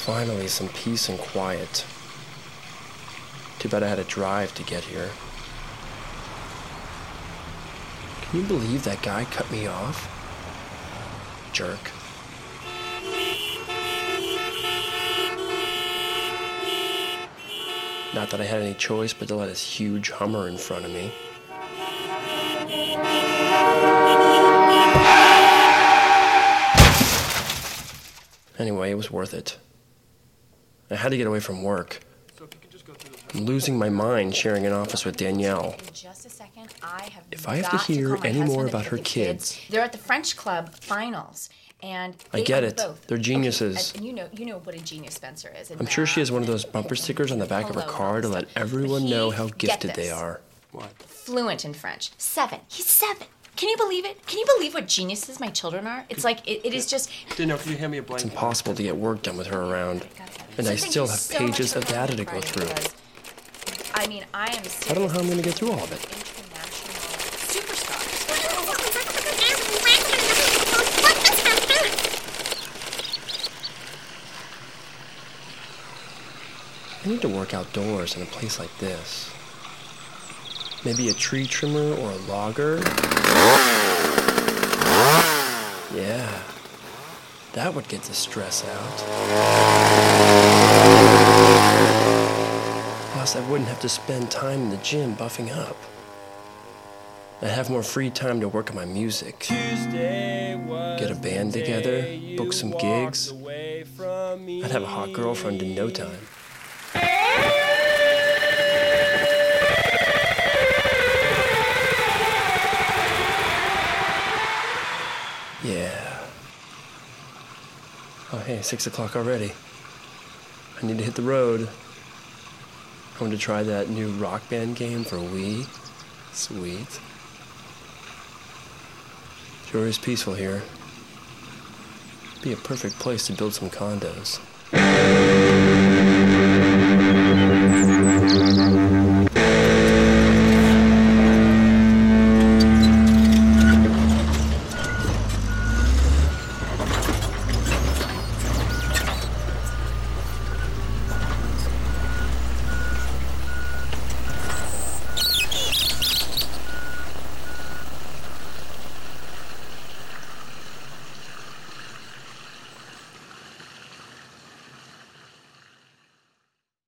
Finally, some peace and quiet. Too bad I had to drive to get here. Can you believe that guy cut me off? Jerk. Not that I had any choice but to let his huge Hummer in front of me. Anyway, it was worth it. I had to get away from work. I'm losing my mind sharing an office with Danielle. In just a second, I have If I have to hear call any more about her the kids- They're at the French club finals, and I get it. Both. They're Okay, geniuses. And you know, you know what a genius Spencer is. I'm sure she has one of those bumper stickers on the back of her car to let everyone know how gifted they this, are. Fluent in French. Seven. He's seven. Can you believe it? Can you believe what geniuses my children are? It's like it, it is just. Danielle, can you hand me a It's impossible to get work done with her around. And I still have so pages of data to go through. because, I mean, I am. I don't know how I'm gonna get through all of it. I need to work outdoors in a place like this. Maybe a tree trimmer or a logger? Yeah, that would get the stress out. Plus, I wouldn't have to spend time in the gym buffing up. I'd have more free time to work on my music. Get a band together, book some gigs. I'd have a hot girlfriend in no time. Yeah. Oh, hey, six o'clock already. I need to hit the road. I want to try that new rock band game for Wii. Sweet. Sure is peaceful here. Be a perfect place to build some condos.